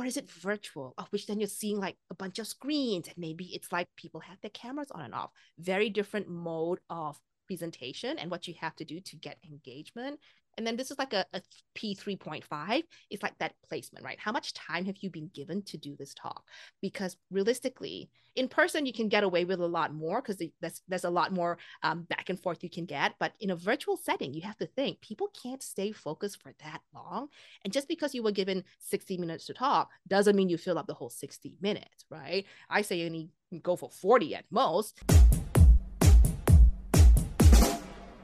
or is it virtual? Of which then you're seeing like a bunch of screens and maybe it's like people have their cameras on and off. Very different mode of presentation and what you have to do to get engagement and then this is like a a P3.5. It's like that placement, right? How much time have you been given to do this talk? Because realistically, in person, you can get away with a lot more because there's, there's a lot more um, back and forth you can get. But in a virtual setting, you have to think people can't stay focused for that long. And just because you were given 60 minutes to talk doesn't mean you fill up the whole 60 minutes, right? I say you need go for 40 at most.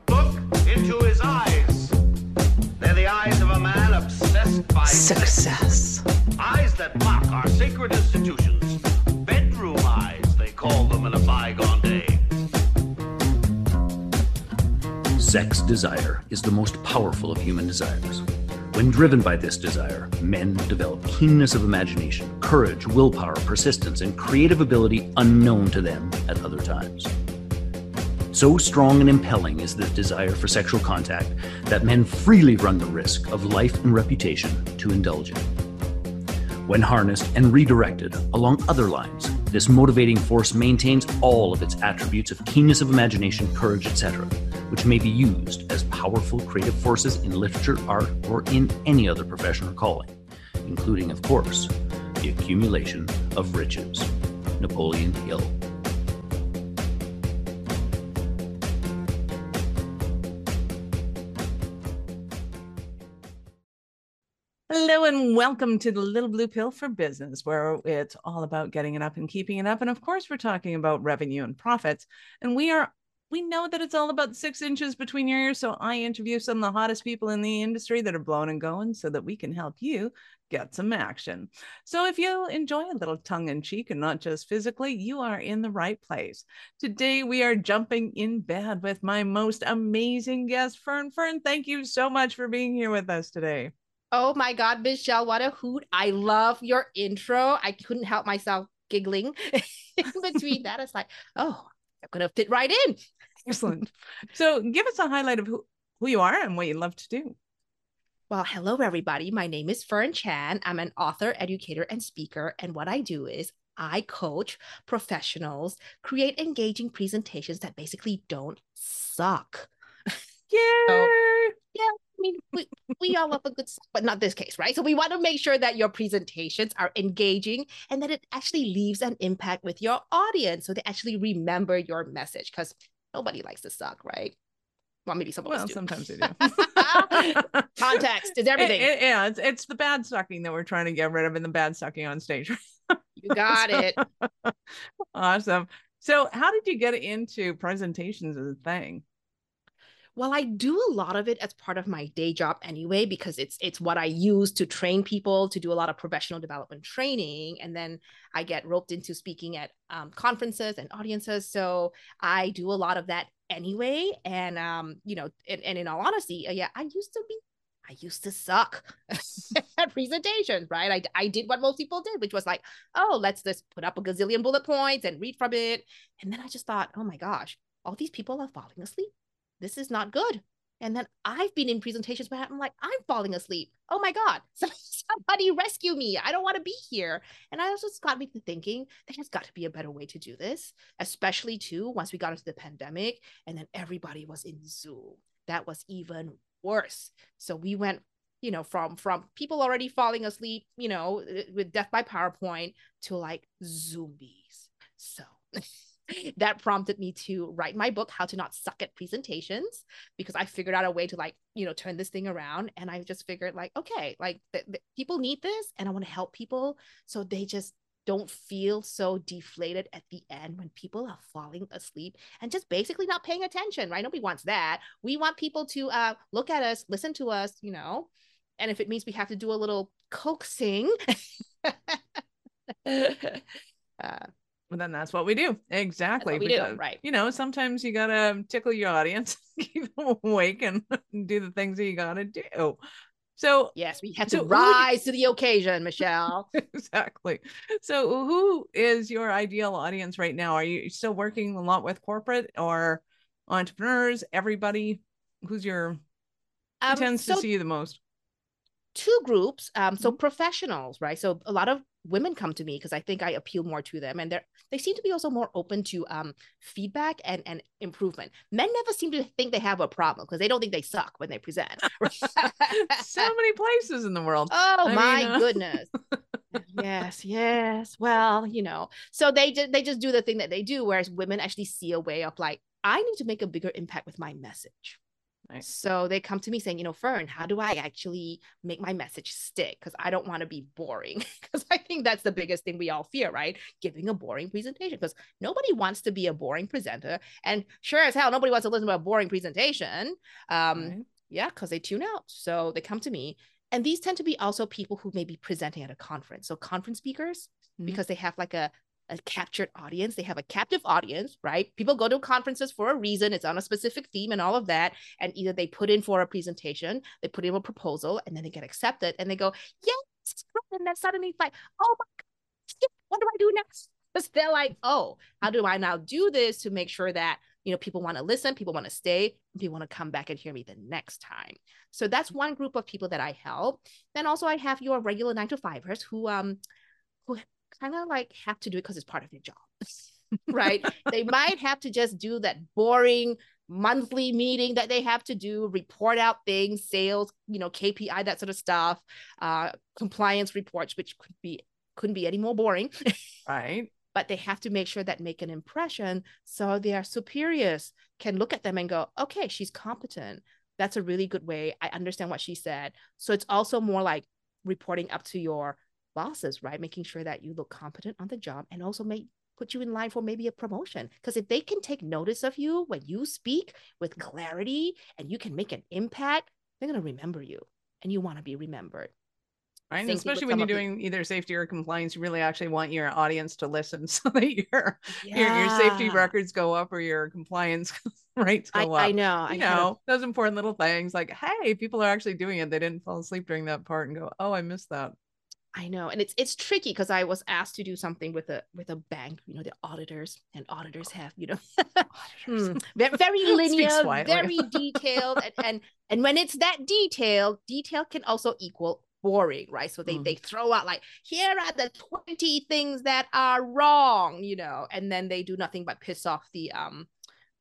Look into his eyes. Success. eyes that mock our sacred institutions. Bedroom eyes, they called them in a bygone day. Sex desire is the most powerful of human desires. When driven by this desire, men develop keenness of imagination, courage, willpower, persistence, and creative ability unknown to them at other times. So strong and impelling is this desire for sexual contact that men freely run the risk of life and reputation to indulge in. When harnessed and redirected along other lines, this motivating force maintains all of its attributes of keenness of imagination, courage, etc., which may be used as powerful creative forces in literature, art, or in any other profession or calling, including, of course, the accumulation of riches. Napoleon Hill. Welcome to the Little Blue Pill for Business, where it's all about getting it up and keeping it up. And of course, we're talking about revenue and profits. And we are we know that it's all about six inches between your ears. So I interview some of the hottest people in the industry that are blowing and going so that we can help you get some action. So if you enjoy a little tongue in cheek and not just physically, you are in the right place. Today we are jumping in bed with my most amazing guest, Fern. Fern, thank you so much for being here with us today. Oh my God, Michelle, what a hoot. I love your intro. I couldn't help myself giggling in between that. It's like, oh, I'm going to fit right in. Excellent. so give us a highlight of who, who you are and what you love to do. Well, hello, everybody. My name is Fern Chan. I'm an author, educator, and speaker. And what I do is I coach professionals create engaging presentations that basically don't suck. Yeah. So, yeah, I mean, we, we all love a good, but not this case, right? So we want to make sure that your presentations are engaging and that it actually leaves an impact with your audience, so they actually remember your message. Because nobody likes to suck, right? Well, maybe some of well, sometimes they do. Context is everything. It- it- yeah, it's, it's the bad sucking that we're trying to get rid of and the bad sucking on stage. you got it. awesome. So, how did you get into presentations as a thing? Well, I do a lot of it as part of my day job anyway, because it's it's what I use to train people to do a lot of professional development training, and then I get roped into speaking at um, conferences and audiences. So I do a lot of that anyway, and um, you know, and, and in all honesty, uh, yeah, I used to be. I used to suck at presentations, right? I, I did what most people did, which was like, oh, let's just put up a gazillion bullet points and read from it. And then I just thought, oh my gosh, all these people are falling asleep this is not good. And then I've been in presentations where I'm like, I'm falling asleep. Oh my God, somebody rescue me. I don't want to be here. And I also got me thinking there has got to be a better way to do this, especially too, once we got into the pandemic and then everybody was in Zoom. That was even worse. So we went, you know, from from people already falling asleep, you know, eh, with death by PowerPoint to like zombies. So that prompted me to write my book how to not suck at presentations because i figured out a way to like you know turn this thing around. And i just figured like okay like th- th- people need this and i want to help people so they just don't feel so deflated at the end when people are falling asleep and just basically not paying attention right? Nobody wants that. We want people to uh look at us listen to us you know? And if it means we have to do a little coaxing uh, Well, then that's what we do. Exactly. we do, right. You know, sometimes you got to tickle your audience, keep them awake, and do the things that you got to do. So, yes we had So to who would you- rise to the occasion michelle exactly. So, who is your ideal audience right now? Are you still working a lot with corporate or entrepreneurs? Everybody? Who's your who Um, tends to see you the most? two groups. Um, so Mhm. professionals, right? So a lot of women come to me because I think I appeal more to them, and they're they seem to be also more open to um feedback and and improvement. Men never seem to think they have a problem because they don't think they suck when they present. so many places in the world. Oh I my mean, uh, goodness. yes, yes. Well, you know, so they just they just do the thing that they do, whereas women actually see a way of like, I need to make a bigger impact with my message. Right. So they come to me saying, you know, Fern, how do I actually make my message stick? Because I don't want to be boring. Because I think that's the biggest thing we all fear, right? Giving a boring presentation. Because nobody wants to be a boring presenter. And sure as hell, nobody wants to listen to a boring presentation. Um, Right. yeah, because they tune out. So they come to me. And these tend to be also people who may be presenting at a conference. So conference speakers, Mhm. because they have like a, a captured audience, they have a captive audience, right? People go to conferences for a reason. It's on a specific theme and all of that. And either they put in for a presentation, they put in a proposal, and then they get accepted and they go, yes, it's and then suddenly it's like, oh my God, what do I do next? Because they're like, oh, how do I now do this to make sure that you know people want to listen people want to stay people want to come back and hear me the next time so that's one group of people that i help then also i have your regular nine to fivers who um who kind of like have to do it because it's part of their job right? They might have to just do that boring monthly meeting that they have to do report out things sales you know kpi that sort of stuff uh compliance reports which could be couldn't be any more boring. Right. but they have to make sure that make an impression so their superiors can look at them and go okay she's competent. That's a really good way. I understand what she said. So it's also more like reporting up to your bosses right making sure that you look competent on the job and also may put you in line for maybe a promotion because if they can take notice of you when you speak with clarity and you can make an impact they're going to remember you and you want to be remembered Right. Same especially when you're doing either safety or compliance, you really actually want your audience to listen so that your your, your safety records go up or your compliance rates I, go up. I know you I kind of- know, those important little things like, hey, people are actually doing it. They didn't fall asleep during that part and go, oh, I missed that. I know, and it's it's tricky because I was asked to do something with a with a bank, you know, the auditors, and auditors have, you know, hmm, very linear, very detailed, and, and and when it's that detailed, detail can also equal boring, right? So they Mhm. they throw out like, here are the twenty things that are wrong, you know, and then they do nothing but piss off the um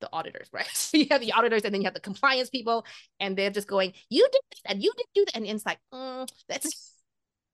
the auditors, right? So you have the auditors, and then you have the compliance people, and they're just going, you did this and you did do that, and it's like, mm, that's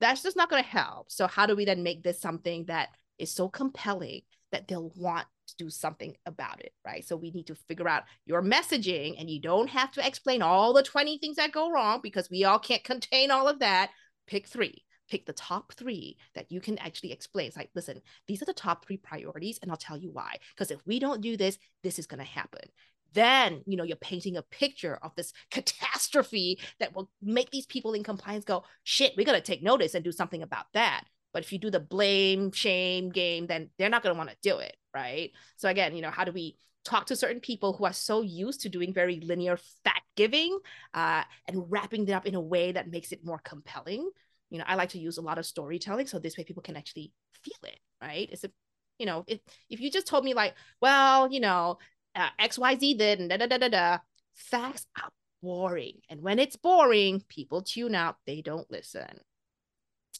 that's just not going to help. So how do we then make this something that is so compelling that they'll want to do something about it, right? So we need to figure out your messaging, and you don't have to explain all the 20 things that go wrong because we all can't contain all of that. Pick three. Pick the top three that you can actually explain. It's like, listen, these are the top three priorities, and I'll tell you why. Because if we don't do this, this is going to happen. Then, you know, you're painting a picture of this catastrophe that will make these people in compliance go, shit, we got to take notice and do something about that. But if you do the blame, shame game, then they're not going to want to do it. Right. So, again, you know, how do we talk to certain people who are so used to doing very linear fact giving uh, and wrapping it up in a way that makes it more compelling? You know, I like to use a lot of storytelling. So this way people can actually feel it. Right. It's a, you know, if, if you just told me, like, well, you know, uh, XYZ did and da da da da da, facts are boring. And when it's boring, people tune out, they don't listen.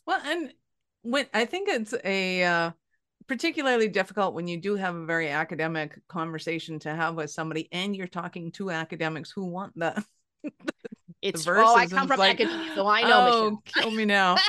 Well, and when I think it's a uh, particularly difficult when you do have a very academic conversation to have with somebody and you're talking to academics who want the It's the oh, I come from like, academia, so I know. oh, Michelle. kill me now.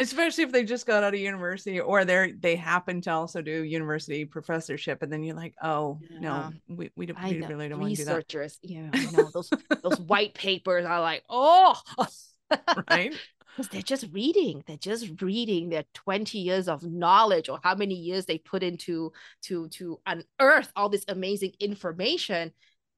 Especially if they just got out of university or they're they happen to also do university professorship, and then you're like, oh Yeah. no, we we, don't, we really don't want to do that, Researchers, yeah, I know those those white papers are like, oh, right? because they're just reading they're just reading their 20 years of knowledge or how many years they put into to to unearth all this amazing information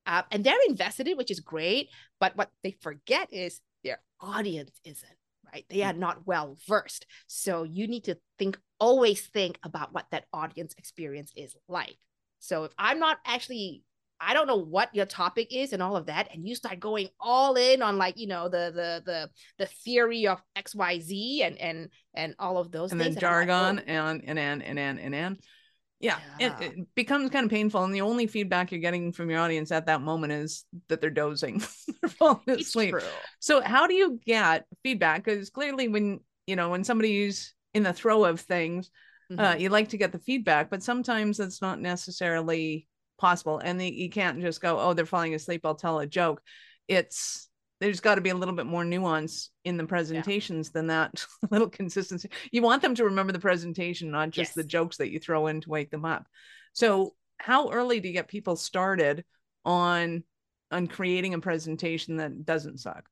uh, and they're invested in which is great but what they forget is their audience isn't right they are not well versed so you need to think always think about what that audience experience is like so if i'm not actually I don't know what your topic is and all of that, and you start going all in on like you know the the the the theory of X Y Z and and and all of those and then things. I'm like, jargon "Oh, and and and and and and and yeah, Yeah. It, it becomes kind of painful and the only feedback you're getting from your audience at that moment is that they're dozing they're falling asleep true. so how do you get feedback because clearly when you know when somebody's in the throw of things uh, Mhm. you like to get the feedback but sometimes it's not necessarily possible and the, you can't just go oh they're falling asleep i'll tell a joke it's there's got to be a little bit more nuance in the presentations than that little consistency. You want them to remember the presentation not just the jokes that you throw in to wake them up. So how early do you get people started on on creating a presentation that doesn't suck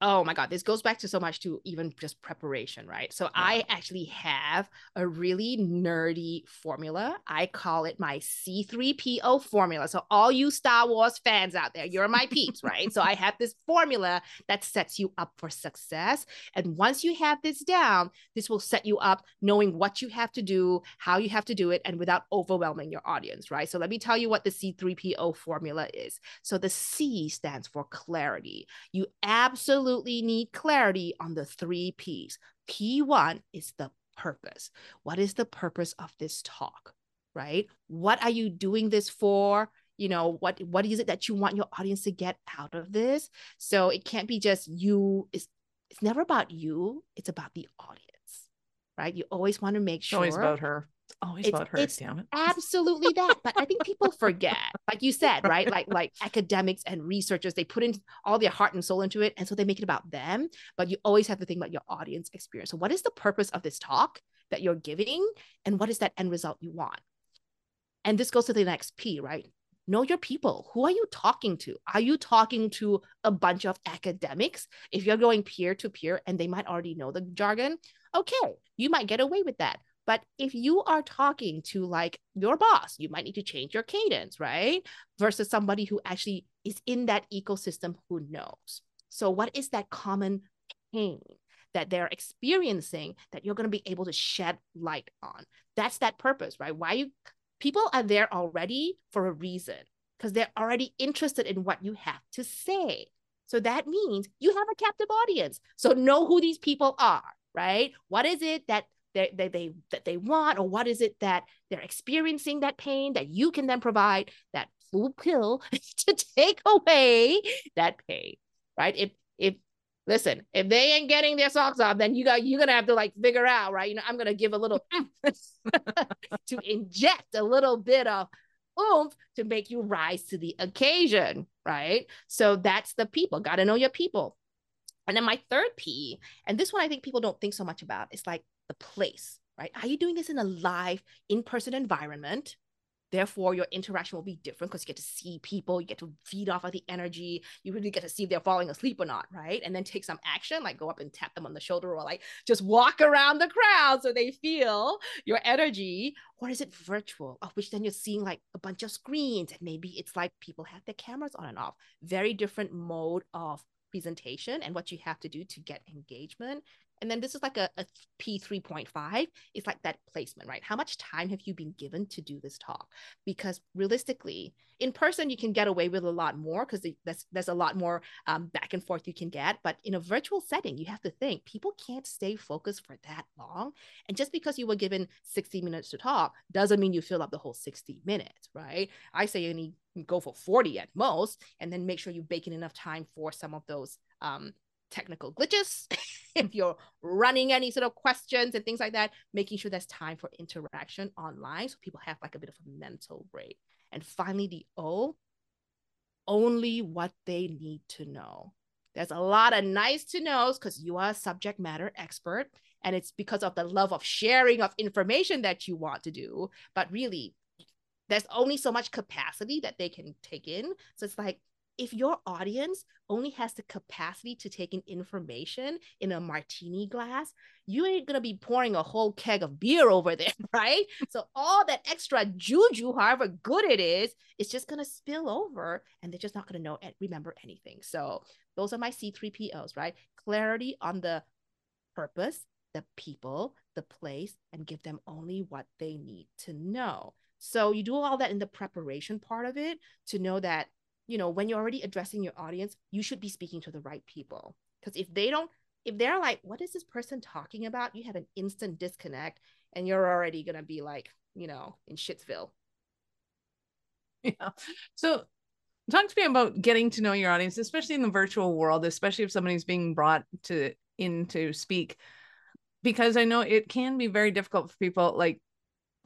oh my god this goes back to so much to even just preparation right? So i actually have a really nerdy formula. I call it my c3po formula. So all you star wars fans out there you're my peeps right? So i have this formula that sets you up for success. And once you have this down this will set you up knowing what you have to do how you have to do it and without overwhelming your audience right? So let me tell you what the c3po formula is. So the c stands for clarity. You absolutely need clarity on the three P's. P1 is the purpose. What is the purpose of this talk? Right? What are you doing this for? You know, what what is it that you want your audience to get out of this? So it can't be just you. It's it's never about you, it's about the audience. Right? You always want to make it's sure always about her it's always It's- about her it's damn it. absolutely that but i think people forget like you said right? Like like academics and researchers they put in all their heart and soul into it and so they make it about them but you always have to think about your audience experience. So what is the purpose of this talk that you're giving and what is that end result you want? And this goes to the next p right? Know your people. Who are you talking to? Are you talking to a bunch of academics? If you're going peer to peer and they might already know the jargon okay you might get away with that but if you are talking to like your boss, you might need to change your cadence, right? Versus somebody who actually is in that ecosystem who knows. So, what is that common pain that they're experiencing that you're going to be able to shed light on? That's that purpose, right? Why you people are there already for a reason because they're already interested in what you have to say. So that means you have a captive audience. So know who these people are, right? What is it that they, they, they that they want or what is it that they're experiencing that pain that you can then provide that blue pill to take away that pain right? If if listen if they ain't getting their socks off then you got you're gonna have to like figure out right? You know i'm gonna give a little to inject a little bit of oomph to make you rise to the occasion right? So that's the people got to know your people. And then my third P, and this one I think people don't think so much about, is like the place, right? Are you doing this in a live, in person environment? Therefore, your interaction will be different because you get to see people, you get to feed off of the energy, you really get to see if they're falling asleep or not, right? And then take some action, like go up and tap them on the shoulder or like just walk around the crowd so they feel your energy. Or is it virtual, of which then you're seeing like a bunch of screens and maybe it's like people have their cameras on and off. Very different mode of presentation and what you have to do to get engagement. And then this is like a, a P3.5. It's like that placement, right? How much time have you been given to do this talk? Because realistically, in person, you can get away with a lot more because there's, there's a lot more um, back and forth you can get. But in a virtual setting, you have to think people can't stay focused for that long. And just because you were given 60 minutes to talk doesn't mean you fill up the whole 60 minutes, right? I say you need go for 40 at most, and then make sure you bake in enough time for some of those um, technical glitches. if you're running any sort of questions and things like that, making sure there's time for interaction online so people have like a bit of a mental break. And finally, the O, only what they need to know. There's a lot of nice to knows because you are a subject matter expert. And it's because of the love of sharing of information that you want to do. But really, there's only so much capacity that they can take in. So it's like if your audience only has the capacity to take in information in a martini glass, you ain't gonna be pouring a whole keg of beer over there, right? so all that extra juju, however good it is, it's just gonna spill over, and they're just not gonna know and remember anything. So those are my C3POs, right? Clarity on the purpose, the people, the place, and give them only what they need to know. So you do all that in the preparation part of it to know that, you know, when you're already addressing your audience, you should be speaking to the right people. Because if they don't, if they're like, what is this person talking about? You have an instant disconnect and you're already going to be like, you know, in Shitsville. Yeah. So talk to me about getting to know your audience, especially in the virtual world, especially if somebody's being brought to in to speak. Because I know it can be very difficult for people like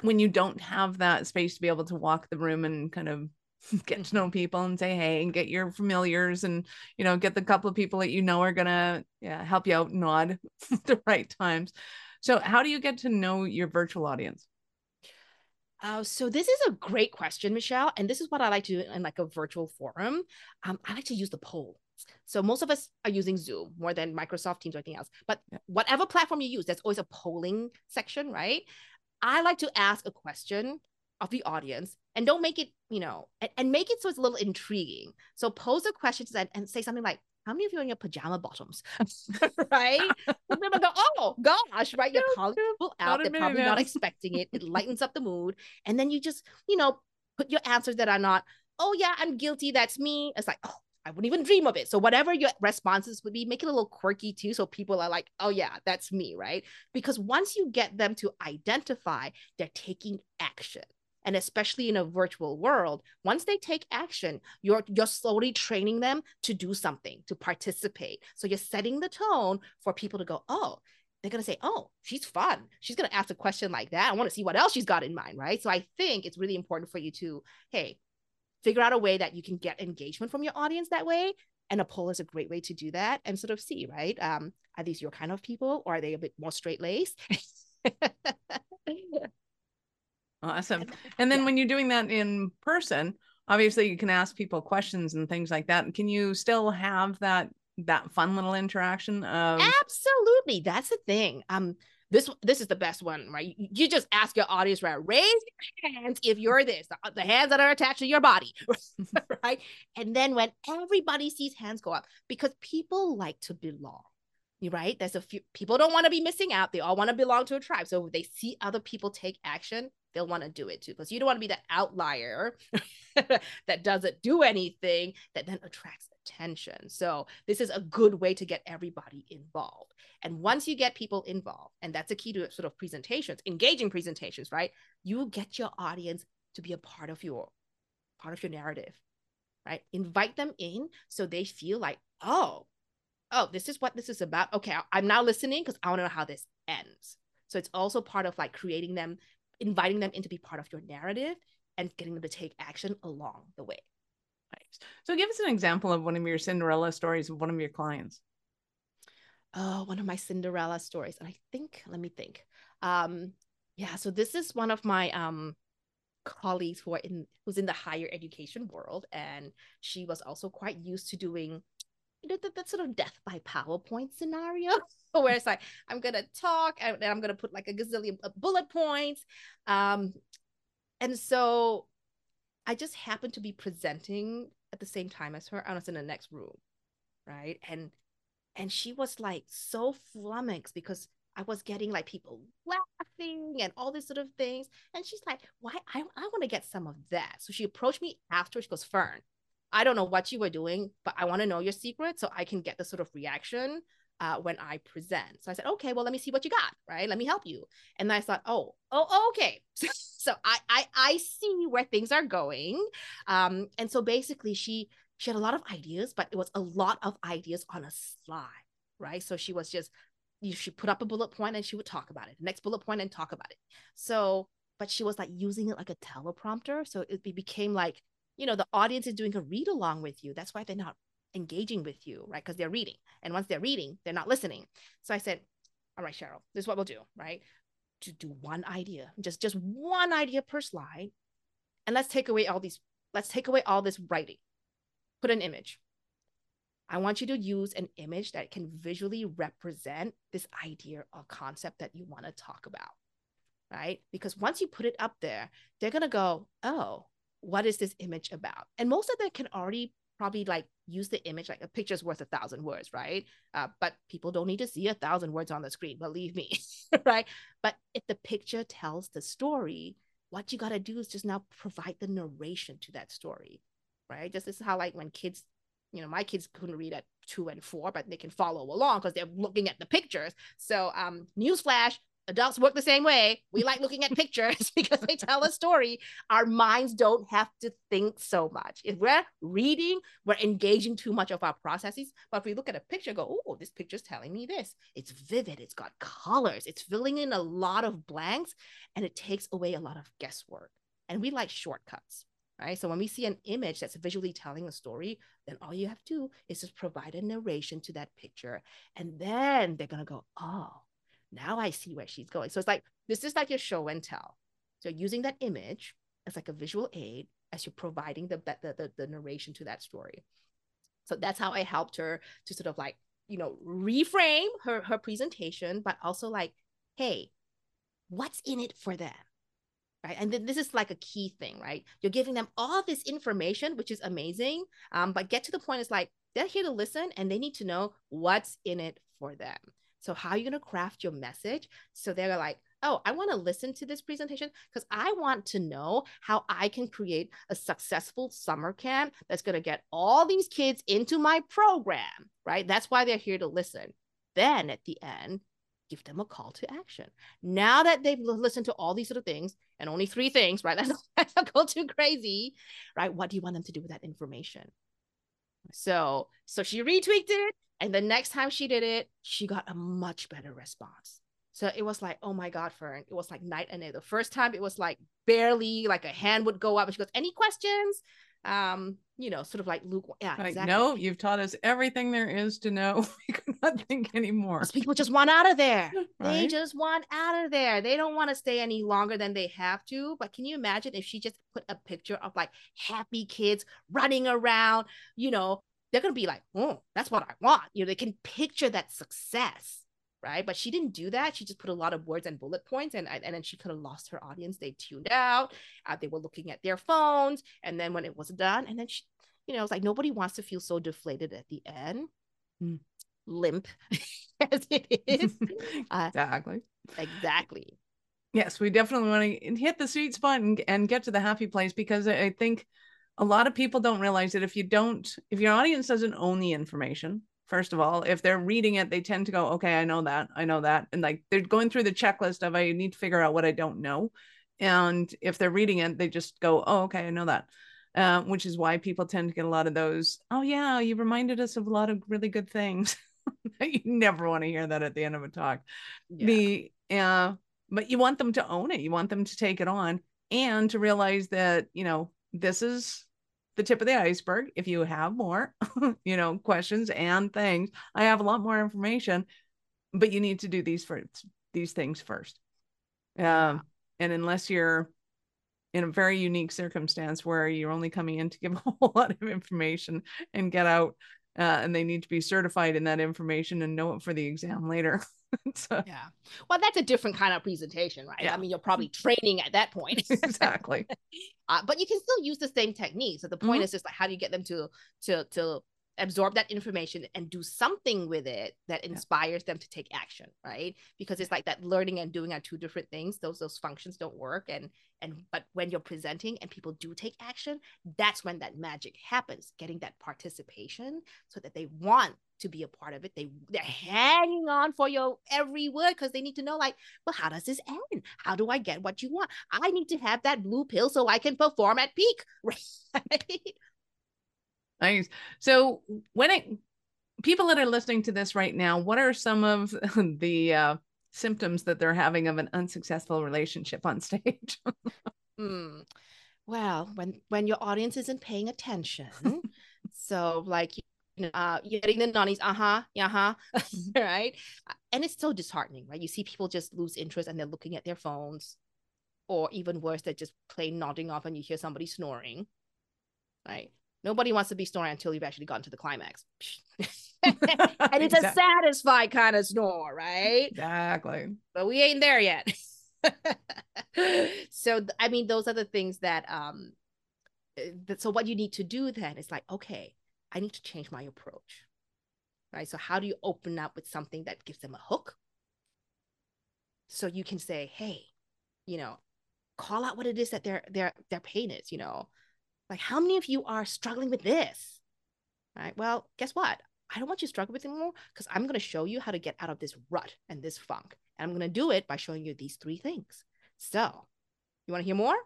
when you don't have that space to be able to walk the room and kind of get to know people and say hey and get your familiars and you know get the couple of people that you know are gonna yeah, help you out nod the right times so how do you get to know your virtual audience uh, so this is a great question, Michelle, and this is what I like to do in like a virtual forum. Um, I like to use the poll. So most of us are using Zoom more than Microsoft Teams or anything else. But yeah. whatever platform you use, there's always a polling section, right? I like to ask a question of the audience and don't make it, you know, and, and make it so it's a little intriguing. So pose a question to and, and say something like, how many of you are in your pajama bottoms? right? People go, oh gosh, right? You're calling people out. They're probably not expecting it. It lightens up the mood. And then you just, you know, put your answers that are not, oh yeah, I'm guilty. That's me. It's like, oh, I wouldn't even dream of it. So whatever your responses would be, make it a little quirky too. So people are like, oh yeah, that's me, right? Because once you get them to identify, they're taking action and especially in a virtual world once they take action you're you're slowly training them to do something to participate. So you're setting the tone for people to go oh they're going to say oh she's fun. She's going to ask a question like that. I want to see what else she's got in mind right? So i think it's really important for you to hey figure out a way that you can get engagement from your audience that way. And a poll is a great way to do that and sort of see right? Um are these your kind of people or are they a bit more straight laced Awesome. And then yeah. when you're doing that in person, obviously you can ask people questions and things like that. Can you still have that that fun little interaction of Absolutely. That's the thing. Um this this is the best one, right? You just ask your audience, right? Raise your hands if you're this, the, the hands that are attached to your body, right? And then when everybody sees hands go up, because people like to belong right? There's a few people don't want to be missing out. They all want to belong to a tribe. So if they see other people take action, they'll want to do it too. Because you don't want to be that outlier that doesn't do anything that then attracts attention. So this is a good way to get everybody involved. And once you get people involved, and that's a key to sort of presentations, engaging presentations, right? You get your audience to be a part of your part of your narrative, right? Invite them in so they feel like, oh, oh, this is what this is about. Okay, I'm now listening because I want to know how this ends. So it's also part of like creating them, inviting them in to be part of your narrative and getting them to take action along the way. Nice. So give us an example of one of your Cinderella stories of one of your clients. Oh, one of my Cinderella stories. And I think, let me think. Um, yeah, so this is one of my um colleagues who are in who's in the higher education world and she was also quite used to doing you know that, that sort of death by PowerPoint scenario where it's like I'm gonna talk and I'm gonna put like a gazillion bullet points. Um, and so I just happened to be presenting at the same time as her. I was in the next room, right? And and she was like so flummoxed because I was getting like people laughing and all these sort of things. And she's like, why I, I want to get some of that. So she approached me after she goes, Fern, I don't know what you were doing, but I want to know your secret so I can get the sort of reaction uh, when I present. So I said, okay, well, let me see what you got, right? Let me help you. And I thought, oh, oh, okay. so I, I, I see where things are going. Um, and so basically, she, she had a lot of ideas, but it was a lot of ideas on a slide, right? So she was just, she put up a bullet point and she would talk about it. Next bullet point and talk about it. So, but she was like using it like a teleprompter. So it became like you know the audience is doing a read along with you. That's why they're not engaging with you right? Because they're reading. And once they're reading they're not listening. So i said all right cheryl this is what we'll do right? To do one idea just just one idea per slide and let's take away all these let's take away all this writing. Put an image. I want you to use an image that can visually represent this idea or concept that you want to talk about right? Because once you put it up there they're going to go oh what is this image about? And most of them can already probably like use the image like a picture's worth a thousand words, right? Uh, but people don't need to see a thousand words on the screen, believe me, right? But if the picture tells the story, what you got to do is just now provide the narration to that story, right? Just this is how like when kids, you know, my kids couldn't read at two and four, but they can follow along because they're looking at the pictures. So, um, newsflash, adults work the same way. We like looking at pictures because they tell a story. Our minds don't have to think so much. If we're reading, we're engaging too much of our processes. But if we look at a picture, go, oh, this picture's telling me this. It's vivid, it's got colors, it's filling in a lot of blanks, and it takes away a lot of guesswork. And we like shortcuts. Right. So when we see an image that's visually telling a story, then all you have to do is just provide a narration to that picture. And then they're going to go, oh, now I see where she's going. So it's like this is like your show and tell. So using that image as like a visual aid as you're providing the, the the, the narration to that story. So that's how I helped her to sort of like you know reframe her her presentation, but also like, hey, what's in it for them? right and then this is like a key thing right you're giving them all this information which is amazing um, but get to the point it's like they're here to listen and they need to know what's in it for them so how are you going to craft your message so they're like, oh, I want to listen to this presentation because I want to know how I can create a successful summer camp that's going to get all these kids into my program, right? That's why they're here to listen. Then at the end, give them a call to action. Now that they've listened to all these sort of things and only three things, right? Let's not go too crazy, right? What do you want them to do with that information? So, so she retweaked it and the next time she did it, she got a much better response. So it was like, oh my God, Fern, it was like night and day. The first time it was like barely like a hand would go up and she goes, any questions? Um, you know, sort of like Luke. Yeah, like, exactly. no, you've taught us everything there is to know. we could not think anymore. Those people just want out of there. Right? They just want out of there. They don't want to stay any longer than they have to. But can you imagine if she just put a picture of like happy kids running around, you know, they're going to be like, oh, that's what I want. You know, they can picture that success, right? But she didn't do that. She just put a lot of words and bullet points, and and then she could have lost her audience. They tuned out. Uh, they were looking at their phones, and then when it was done, and then she, you know, it's like nobody wants to feel so deflated at the end, mm. limp as it is. Uh, exactly. Exactly. Yes, we definitely want to hit the sweet spot and, and get to the happy place because I think a lot of people don't realize that if you don't if your audience doesn't own the information first of all if they're reading it they tend to go okay i know that i know that and like they're going through the checklist of i need to figure out what i don't know and if they're reading it they just go oh okay i know that uh, which is why people tend to get a lot of those oh yeah you reminded us of a lot of really good things you never want to hear that at the end of a talk yeah. the uh, but you want them to own it you want them to take it on and to realize that you know this is the tip of the iceberg. If you have more, you know, questions and things, I have a lot more information, but you need to do these for these things first. Um, and unless you're in a very unique circumstance where you're only coming in to give a whole lot of information and get out, uh, and they need to be certified in that information and know it for the exam later. so, yeah. Well, that's a different kind of presentation, right? Yeah. I mean, you're probably training at that point. exactly. uh, but you can still use the same techniques. So the point mm-hmm. is just like how do you get them to to to absorb that information and do something with it that inspires yeah. them to take action right? Because it's like that learning and doing are two different things. Those those functions don't work and and but when you're presenting and people do take action that's when that magic happens getting that participation so that they want to be a part of it. They they're hanging on for your every word because they need to know like well how does this end? How do i get what you want? I need to have that blue pill so i can perform at peak right Nice. So when it people that are listening to this right now, what are some of the uh, symptoms that they're having of an unsuccessful relationship on stage? mm. Well, when when your audience isn't paying attention, so like uh, you're getting the nonnies, uh huh, yeah, huh, right? And it's so disheartening, right? You see people just lose interest and they're looking at their phones, or even worse, they're just plain nodding off and you hear somebody snoring, right? Nobody wants to be snoring until you've actually gotten to the climax. and it's exactly. a satisfied kind of snore, right? Exactly. But we ain't there yet. so I mean, those are the things that um that, so what you need to do then is like, okay, I need to change my approach. Right. So how do you open up with something that gives them a hook? So you can say, hey, you know, call out what it is that their their their pain is, you know like, how many of you are struggling with this? Right. Well, guess what? I don't want you to struggle with it anymore because I'm going to show you how to get out of this rut and this funk. And I'm going to do it by showing you these three things. So, you want to hear more?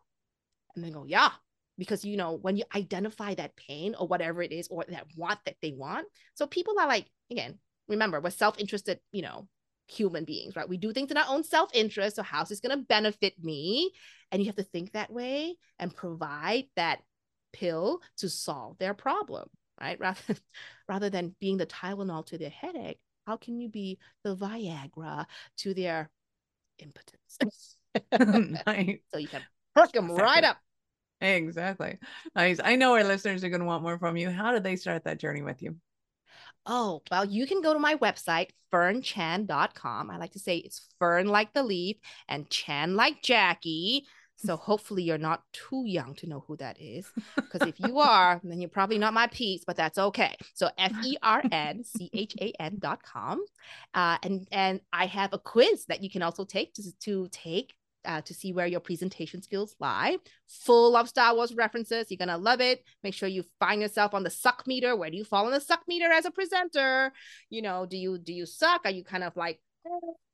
And then go, yeah. Because, you know, when you identify that pain or whatever it is, or that want that they want. So people are like, again, remember, we're self interested, you know, human beings, right? We do things in our own self interest. So, how's this going to benefit me? And you have to think that way and provide that pill to solve their problem, right? Rather, rather than being the Tylenol to their headache, how can you be the Viagra to their impotence? nice. So you can perk them right up. Exactly. Nice. I know our listeners are going to want more from you. How did they start that journey with you? Oh, well, you can go to my website, fernchan.com. I like to say it's fern like the leaf and Chan like Jackie. So hopefully you're not too young to know who that is. Because if you are, then you're probably not my piece, but that's okay. So F E R N C H A N dot com. Uh, and, and I have a quiz that you can also take to, to take uh, to see where your presentation skills lie. Full of Star Wars references. You're gonna love it. Make sure you find yourself on the suck meter. Where do you fall on the suck meter as a presenter? You know, do you do you suck? Are you kind of like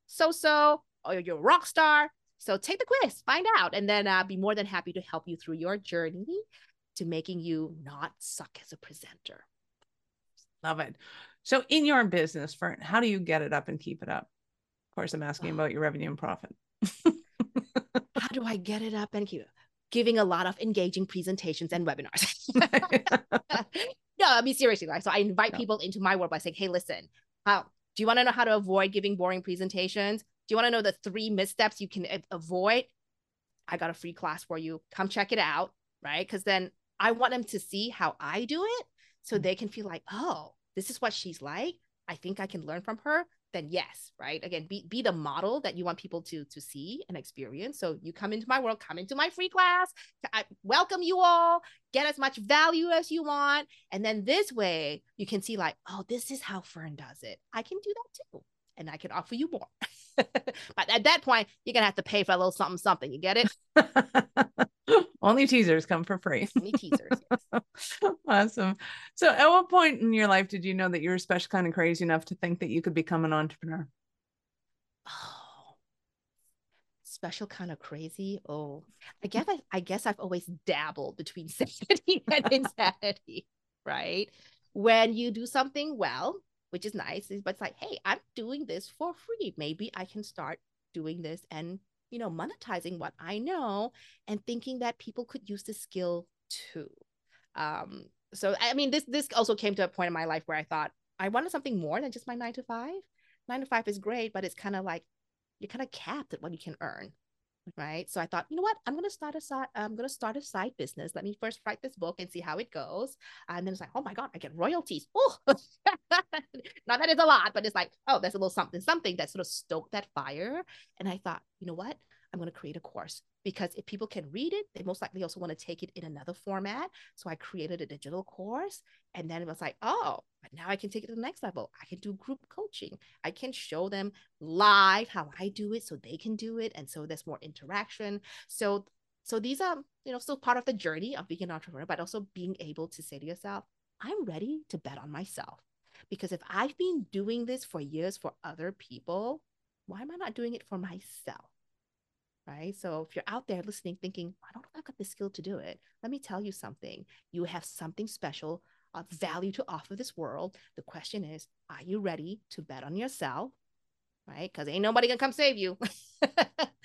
so so, or you're a rock star? So take the quiz, find out, and then I'll be more than happy to help you through your journey to making you not suck as a presenter. Love it. So, in your business, Fern, how do you get it up and keep it up? Of course, I'm asking about your revenue and profit. How do I get it up and keep giving a lot of engaging presentations and webinars? no, I mean seriously, like so I invite people into my world by saying, hey, listen, how do you want to know how to avoid giving boring presentations? You want to know the three missteps you can avoid? I got a free class for you. Come check it out, right? Because then I want them to see how I do it so Mm. they can feel like, oh, this is what she's like. I think I can learn from her. Then yes, right? Again, be be the model that you want people to to see and experience. So you come into my world, come into my free class. I welcome you all. Get as much value as you want, and then this way you can see like, oh, this is how Fern does it. I can do that too, and I can offer you more. but at that point, you're gonna have to pay for a little something, something. You get it? Only teasers come for free. Any teasers? yes. awesome. So, at what point in your life did you know that you were special kind of crazy enough to think that you could become an entrepreneur? Oh, special kind of crazy. Oh, I guess I, I guess I've always dabbled between sanity and insanity, right? When you do something well, which is nice, but it's like, hey, I'm doing this for free. Maybe I can start doing this and you know monetizing what I know and thinking that people could use the skill too. Um, so I mean, this this also came to a point in my life where I thought I wanted something more than just my nine to five. Nine to five is great, but it's kind of like you're kind of capped at what you can earn right? So i thought you know what? I'm going to start a side i'm going to start a side business. Let me first write this book and see how it goes. And then it's like oh my god i get royalties. Oh not that it's a lot but it's like oh there's a little something something that sort of stoked that fire. And i thought you know what? I'm going to create a course because if people can read it they most likely also want to take it in another format. So i created a digital course and then it was like oh now i can take it to the next level. I can do group coaching. I can show them live how I do it so they can do it and so there's more interaction. So so these are you know still part of the journey of being an entrepreneur but also being able to say to yourself I'm ready to bet on myself because if I've been doing this for years for other people why am I not doing it for myself right so if you're out there listening thinking I don't know I've got the skill to do it let me tell you something you have something special of value to offer this world the question is are you ready to bet on yourself right? Because ain't nobody gonna come save you.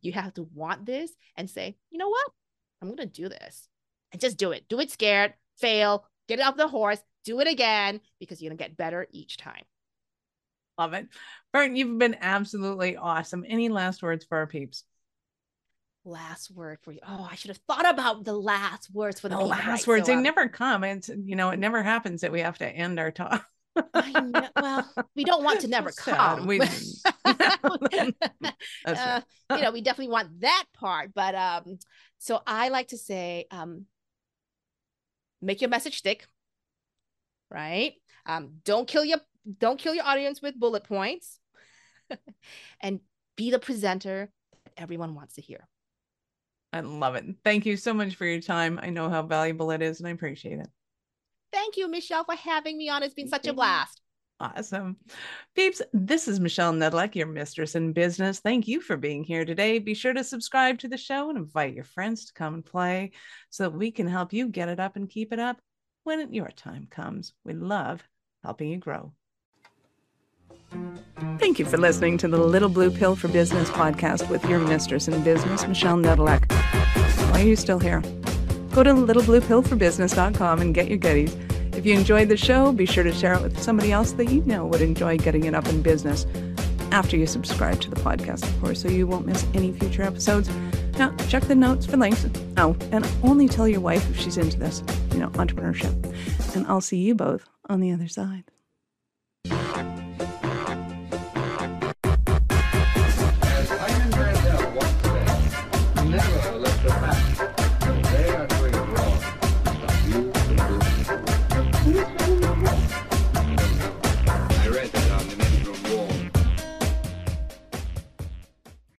you have to want this and say, you know what? I'm gonna do this and just do it. Do it scared, fail, get off the horse, do it again because you're gonna get better each time. Love it. Fern, you've been absolutely awesome. Any last words for our peeps? Last word for you. Oh, I should have thought about the last words for the The last right? words, So, they um, never come. It's, you know, it never happens that we have to end our talk. Know, well, we don't want to never So come. We- uh, you know, we definitely want that part. But um, so I like to say, um, make your message stick, right? Um, don't kill your don't kill your audience with bullet points, and be the presenter that everyone wants to hear. I love it. Thank you so much for your time. I know how valuable it is and I appreciate it. Thank you, Michelle, for having me on. It's been Thank such a blast. Awesome. Peeps, this is Michelle Nedelec, your mistress in business. Thank you for being here today. Be sure to subscribe to the show and invite your friends to come and play so that we can help you get it up and keep it up when your time comes. We love helping you grow. Thank you for listening to the Little Blue Pill for Business podcast with your mistress in business, Michelle Nedelec. Why are you still here? Go to littlebluepillforbusiness.com and get your goodies. If you enjoyed the show, be sure to share it with somebody else that you know would enjoy getting it up in business after you subscribe to the podcast, of course, so you won't miss any future episodes. Now, check the notes for links. Oh, and only tell your wife if she's into this, you know, entrepreneurship. And I'll see you both on the other side.